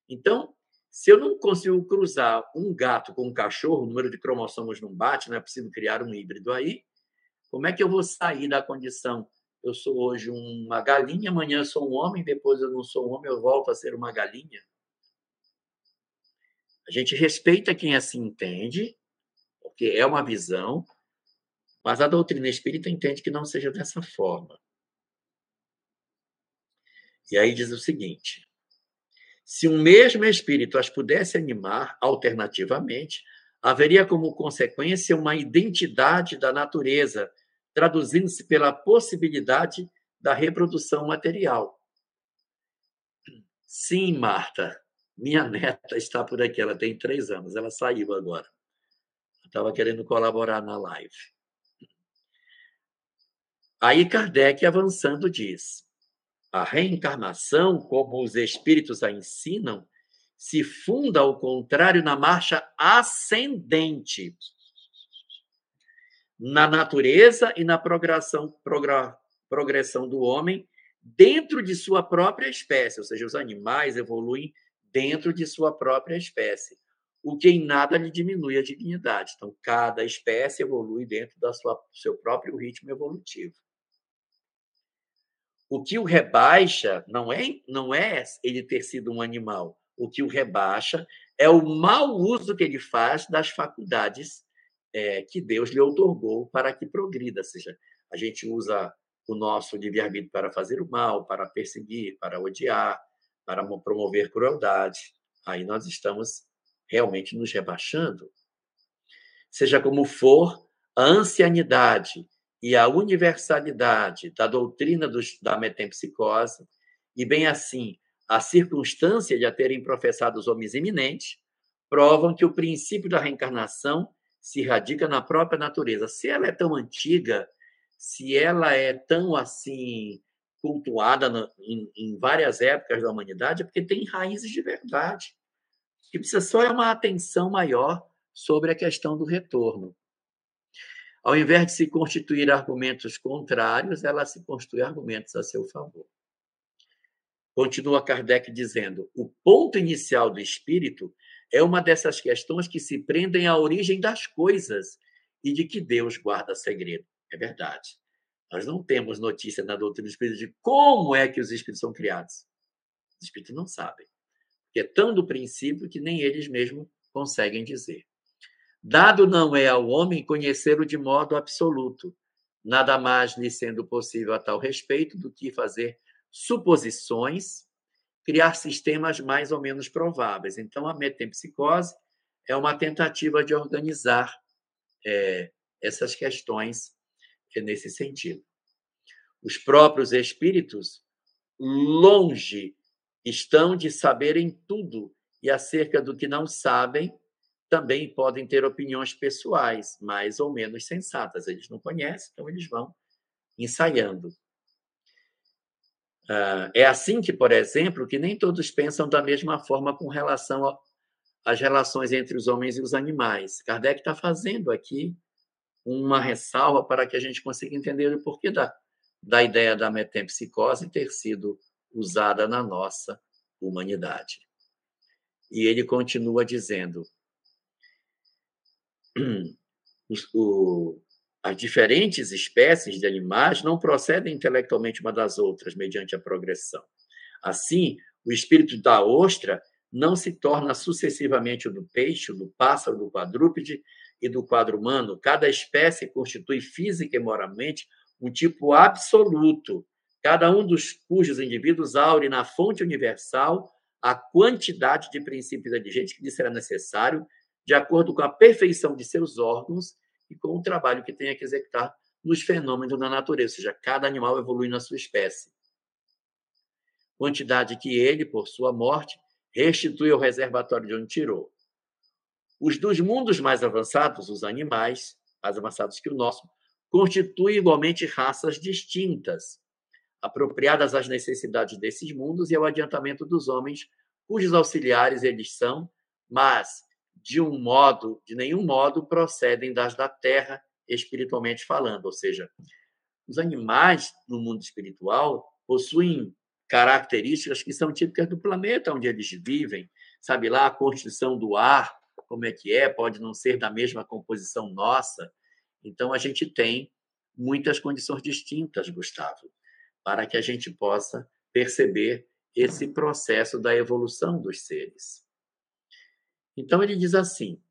Então, se eu não consigo cruzar um gato com um cachorro, o número de cromossomos não bate, não é possível criar um híbrido aí, como é que eu vou sair da condição eu sou hoje uma galinha, amanhã sou um homem, depois eu não sou um homem, eu volto a ser uma galinha. A gente respeita quem assim entende, porque é uma visão, mas a doutrina espírita entende que não seja dessa forma. E aí diz o seguinte: se um mesmo espírito as pudesse animar alternativamente, haveria como consequência uma identidade da natureza traduzindo-se pela possibilidade da reprodução material. Sim, Marta, minha neta está por aqui, ela tem três anos, ela saiu agora. Estava querendo colaborar na live. Aí Kardec, avançando, diz: a reencarnação, como os espíritos a ensinam, se funda, ao contrário, na marcha ascendente na natureza e na progressão, progressão do homem dentro de sua própria espécie, ou seja, os animais evoluem dentro de sua própria espécie, o que em nada lhe diminui a dignidade. Então, cada espécie evolui dentro do seu próprio ritmo evolutivo. O que o rebaixa não é, não é ele ter sido um animal. O que o rebaixa é o mau uso que ele faz das faculdades é, que Deus lhe otorgou para que progrida. Ou seja, a gente usa o nosso livre-arbítrio para fazer o mal, para perseguir, para odiar, para promover crueldade. Aí nós estamos realmente nos rebaixando. Seja como for, a ancianidade e a universalidade da doutrina dos, da metempsicose, e bem assim, a circunstância de a terem professado os homens eminentes, provam que o princípio da reencarnação se radica na própria natureza. Se ela é tão antiga, se ela é tão assim cultuada em, em, várias épocas da humanidade, é porque tem raízes de verdade. Que precisa só é uma atenção maior sobre a questão do retorno. Ao invés de se constituir argumentos contrários, ela se constitui argumentos a seu favor. Continua Kardec dizendo: o ponto inicial do espírito é uma dessas questões que se prendem à origem das coisas e de que Deus guarda segredo. É verdade. Nós não temos notícia na doutrina do Espírito de como é que os espíritos são criados. Os espíritos não sabem. Porque é tão do princípio que nem eles mesmos conseguem dizer. Dado não é ao homem conhecê-lo de modo absoluto, nada mais lhe sendo possível a tal respeito do que fazer suposições criar sistemas mais ou menos prováveis. Então, a metempsicose é uma tentativa de organizar é, essas questões nesse sentido. Os próprios espíritos, longe estão de saberem tudo e acerca do que não sabem, também podem ter opiniões pessoais, mais ou menos sensatas. Eles não conhecem, então eles vão ensaiando. Uh, é assim que, por exemplo, que nem todos pensam da mesma forma com relação às relações entre os homens e os animais. Kardec está fazendo aqui uma ressalva para que a gente consiga entender o porquê da, da ideia da metempsicose ter sido usada na nossa humanidade. E ele continua dizendo: o, as diferentes espécies de animais não procedem intelectualmente uma das outras mediante a progressão. Assim, o espírito da ostra não se torna sucessivamente o do peixe, o do pássaro, do quadrúpede e do quadro humano. Cada espécie constitui física e moralmente um tipo absoluto, cada um dos cujos indivíduos aure na fonte universal a quantidade de princípios inteligentes que lhe será necessário, de acordo com a perfeição de seus órgãos e com o trabalho que tenha que executar nos fenômenos da natureza, ou seja, cada animal evolui na sua espécie. Quantidade que ele, por sua morte, restitui ao reservatório de onde tirou. Os dos mundos mais avançados, os animais, mais avançados que o nosso, constituem igualmente raças distintas, apropriadas às necessidades desses mundos e ao adiantamento dos homens, cujos auxiliares eles são, mas de um modo, de nenhum modo procedem das da terra espiritualmente falando, ou seja, os animais no mundo espiritual possuem características que são típicas do planeta onde eles vivem, sabe lá a constituição do ar, como é que é, pode não ser da mesma composição nossa. Então a gente tem muitas condições distintas, Gustavo, para que a gente possa perceber esse processo da evolução dos seres. Então ele diz assim: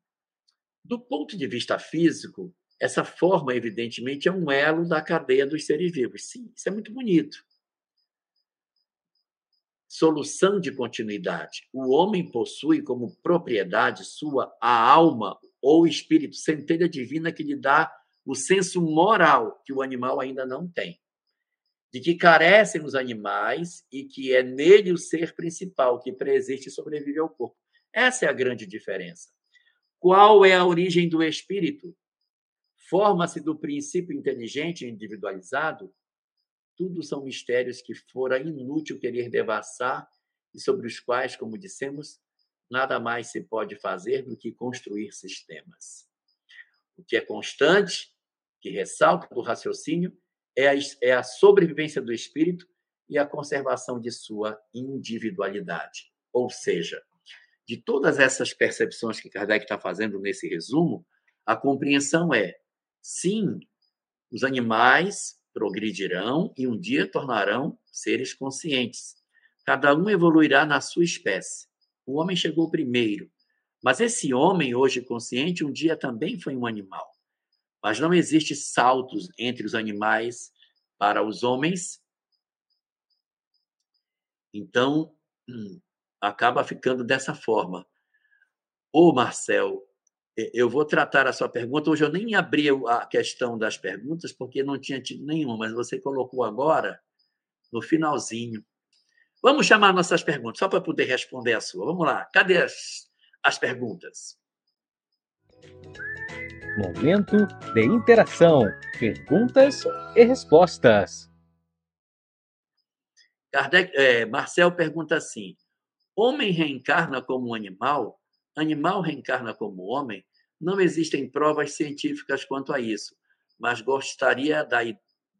do ponto de vista físico, essa forma, evidentemente, é um elo da cadeia dos seres vivos. Sim, isso é muito bonito. Solução de continuidade. O homem possui como propriedade sua a alma ou espírito, centelha divina que lhe dá o senso moral que o animal ainda não tem. De que carecem os animais e que é nele o ser principal que preexiste e sobrevive ao corpo. Essa é a grande diferença. Qual é a origem do espírito? Forma-se do princípio inteligente individualizado? Tudo são mistérios que fora inútil querer devassar e sobre os quais, como dissemos, nada mais se pode fazer do que construir sistemas. O que é constante, que ressalta do raciocínio, é a, é a sobrevivência do espírito e a conservação de sua individualidade. Ou seja, de todas essas percepções que Kardec está fazendo nesse resumo, a compreensão é: sim, os animais progredirão e um dia tornarão seres conscientes. Cada um evoluirá na sua espécie. O homem chegou primeiro, mas esse homem, hoje consciente, um dia também foi um animal. Mas não existe saltos entre os animais para os homens. Então, hum, acaba ficando dessa forma. Ô, Marcel, eu vou tratar a sua pergunta. Hoje eu nem abri a questão das perguntas, porque não tinha tido nenhuma, mas você colocou agora no finalzinho. Vamos chamar nossas perguntas, só para poder responder a sua. Vamos lá. Cadê as, as perguntas? Momento de interação. Perguntas e respostas. Kardec, é, Marcel pergunta assim: Homem reencarna como animal, animal reencarna como homem, não existem provas científicas quanto a isso, mas gostaria da,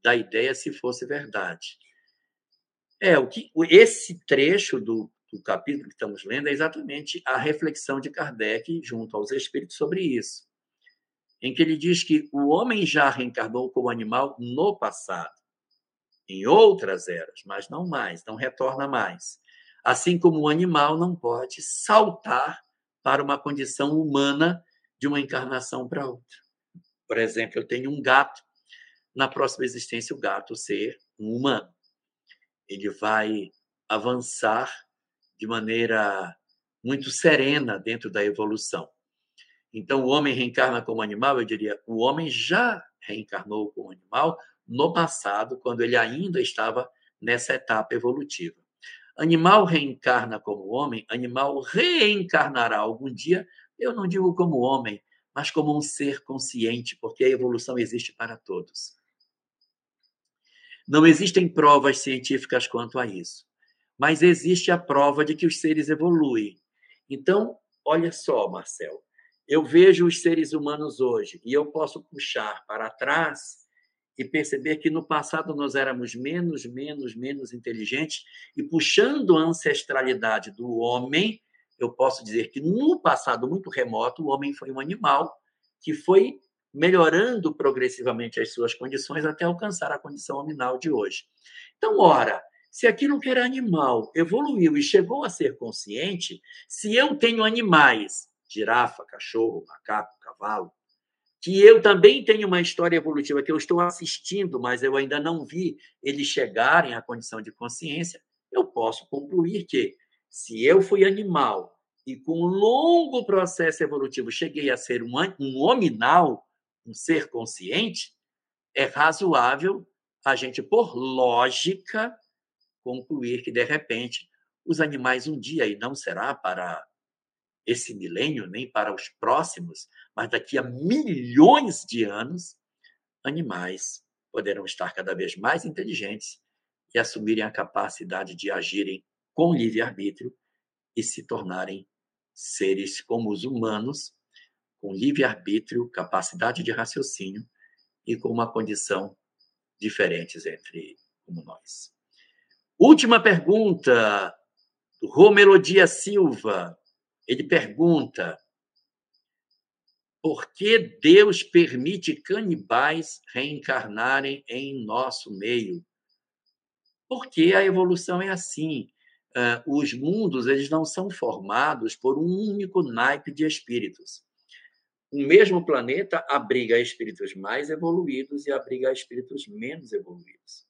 da ideia se fosse verdade. É, o que esse trecho do, do capítulo que estamos lendo é exatamente a reflexão de Kardec junto aos espíritos sobre isso, em que ele diz que o homem já reencarnou como animal no passado, em outras eras, mas não mais, não retorna mais. Assim como o animal não pode saltar para uma condição humana de uma encarnação para outra. Por exemplo, eu tenho um gato, na próxima existência, o gato ser um humano. Ele vai avançar de maneira muito serena dentro da evolução. Então, o homem reencarna como animal, eu diria, o homem já reencarnou como animal no passado, quando ele ainda estava nessa etapa evolutiva. Animal reencarna como homem, animal reencarnará algum dia, eu não digo como homem, mas como um ser consciente, porque a evolução existe para todos. Não existem provas científicas quanto a isso, mas existe a prova de que os seres evoluem. Então, olha só, Marcel, eu vejo os seres humanos hoje e eu posso puxar para trás e perceber que no passado nós éramos menos, menos, menos inteligentes e puxando a ancestralidade do homem, eu posso dizer que no passado muito remoto o homem foi um animal que foi melhorando progressivamente as suas condições até alcançar a condição nominal de hoje. Então, ora, se aquilo que era animal evoluiu e chegou a ser consciente, se eu tenho animais, girafa, cachorro, macaco, cavalo, que eu também tenho uma história evolutiva que eu estou assistindo, mas eu ainda não vi eles chegarem à condição de consciência, eu posso concluir que, se eu fui animal e com um longo processo evolutivo cheguei a ser um, um hominal, um ser consciente, é razoável a gente, por lógica, concluir que, de repente, os animais um dia, e não será para esse milênio, nem para os próximos, mas daqui a milhões de anos, animais poderão estar cada vez mais inteligentes e assumirem a capacidade de agirem com livre-arbítrio e se tornarem seres como os humanos, com livre-arbítrio, capacidade de raciocínio e com uma condição diferentes entre como nós. Última pergunta do Romelodia Silva. Ele pergunta: por que Deus permite canibais reencarnarem em nosso meio? Porque a evolução é assim. Uh, os mundos eles não são formados por um único naipe de espíritos. O mesmo planeta abriga espíritos mais evoluídos e abriga espíritos menos evoluídos.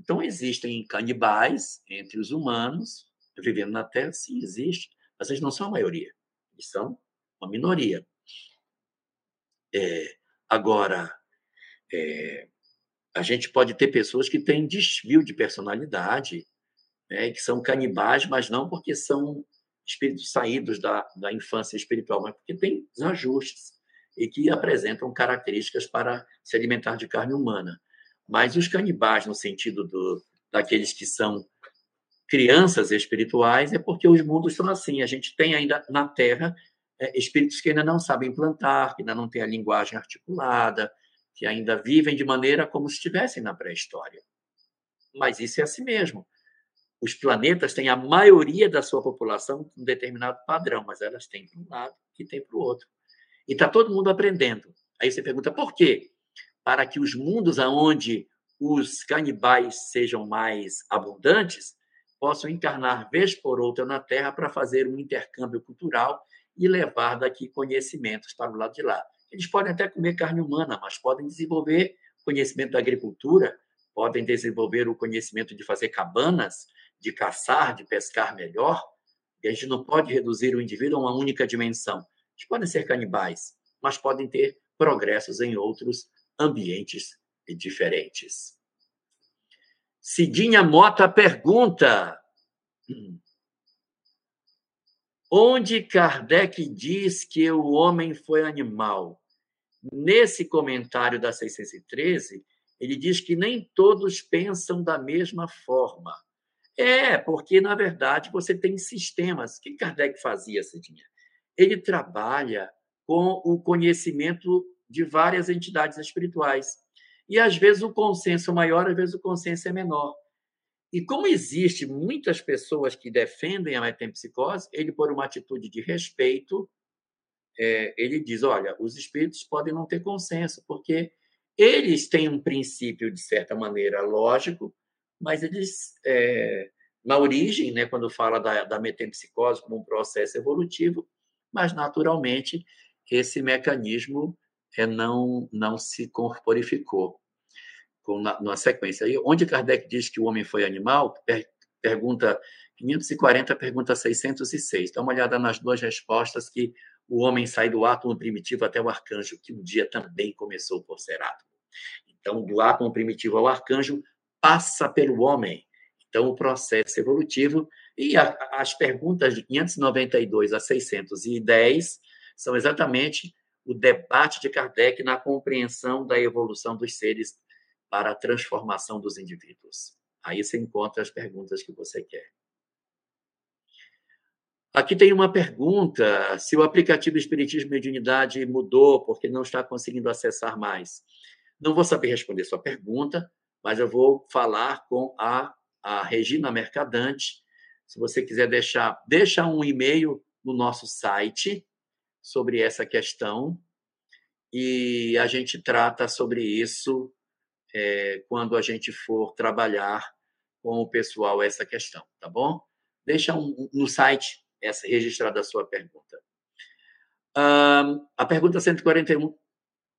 Então, existem canibais entre os humanos, vivendo na Terra, sim, existe, mas eles não são a maioria, eles são uma minoria. É, agora, é, a gente pode ter pessoas que têm desvio de personalidade, né, que são canibais, mas não porque são espíritos saídos da, da infância espiritual, mas porque têm desajustes e que apresentam características para se alimentar de carne humana. Mas os canibais, no sentido do, daqueles que são crianças espirituais, é porque os mundos são assim. A gente tem ainda na Terra é, espíritos que ainda não sabem plantar, que ainda não têm a linguagem articulada, que ainda vivem de maneira como se estivessem na pré-história. Mas isso é assim mesmo. Os planetas têm a maioria da sua população um determinado padrão, mas elas têm para um lado e têm para o outro. E está todo mundo aprendendo. Aí você pergunta por quê? Para que os mundos aonde os canibais sejam mais abundantes possam encarnar vez por outra na Terra para fazer um intercâmbio cultural e levar daqui conhecimentos para o lado de lá. Eles podem até comer carne humana, mas podem desenvolver conhecimento da agricultura, podem desenvolver o conhecimento de fazer cabanas, de caçar, de pescar melhor. E a gente não pode reduzir o indivíduo a uma única dimensão. Eles podem ser canibais, mas podem ter progressos em outros ambientes diferentes. Cidinha Mota pergunta: onde Kardec diz que o homem foi animal? Nesse comentário da 613, ele diz que nem todos pensam da mesma forma. É, porque, na verdade, você tem sistemas. O que Kardec fazia, Cidinha? Ele trabalha com o conhecimento de várias entidades espirituais. E, às vezes, o consenso é maior, às vezes, o consenso é menor. E como existe muitas pessoas que defendem a metempsicose, ele, por uma atitude de respeito, é, ele diz: olha, os espíritos podem não ter consenso, porque eles têm um princípio, de certa maneira, lógico, mas eles, é, na origem, né, quando fala da, da metempsicose como um processo evolutivo, mas naturalmente esse mecanismo é, não, não se corporificou com, na, sequência. Aí, onde Kardec diz que o homem foi animal, per, pergunta 540, pergunta 606. Dá uma olhada nas duas respostas que o homem sai do átomo primitivo até o arcanjo, que um dia também começou por ser átomo. Então, do átomo primitivo ao arcanjo, passa pelo homem. Então, o processo evolutivo. E a, as perguntas de 592 a 610 são exatamente o debate de Kardec na compreensão da evolução dos seres para a transformação dos indivíduos. Aí você encontra as perguntas que você quer. Aqui tem uma pergunta: se o aplicativo Espiritismo e Mediunidade mudou porque não está conseguindo acessar mais. Não vou saber responder sua pergunta, mas eu vou falar com a, a Regina Mercadante. Se você quiser deixar, deixa um e-mail no nosso site sobre essa questão e a gente trata sobre isso é, quando a gente for trabalhar com o pessoal essa questão, tá bom? Deixa um, no site essa registrada a sua pergunta. Um, a pergunta 141,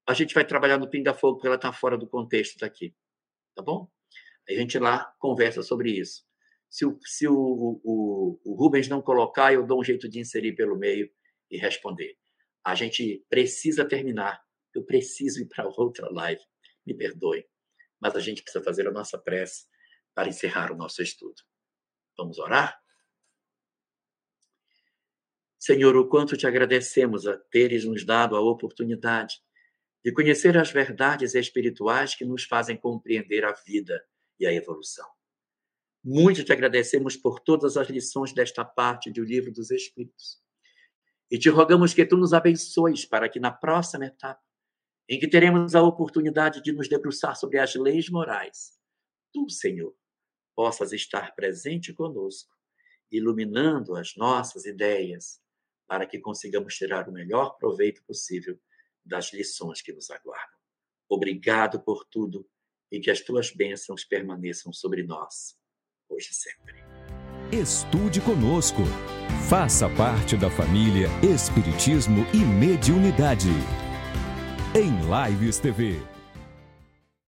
a gente vai trabalhar no Pinga Fogo, porque ela está fora do contexto daqui, tá bom? A gente lá conversa sobre isso. Se o, se o, o, o Rubens não colocar, eu dou um jeito de inserir pelo meio e responder. A gente precisa terminar. Eu preciso ir para outra live. Me perdoe. Mas a gente precisa fazer a nossa prece para encerrar o nosso estudo. Vamos orar? Senhor, o quanto te agradecemos a teres nos dado a oportunidade de conhecer as verdades espirituais que nos fazem compreender a vida e a evolução. Muito te agradecemos por todas as lições desta parte do Livro dos Espíritos. E te rogamos que tu nos abençoes para que na próxima etapa, em que teremos a oportunidade de nos debruçar sobre as leis morais, tu, Senhor, possas estar presente conosco, iluminando as nossas ideias, para que consigamos tirar o melhor proveito possível das lições que nos aguardam. Obrigado por tudo e que as tuas bênçãos permaneçam sobre nós, hoje e sempre. Estude conosco. Faça parte da família Espiritismo e Mediunidade. Em Lives TV.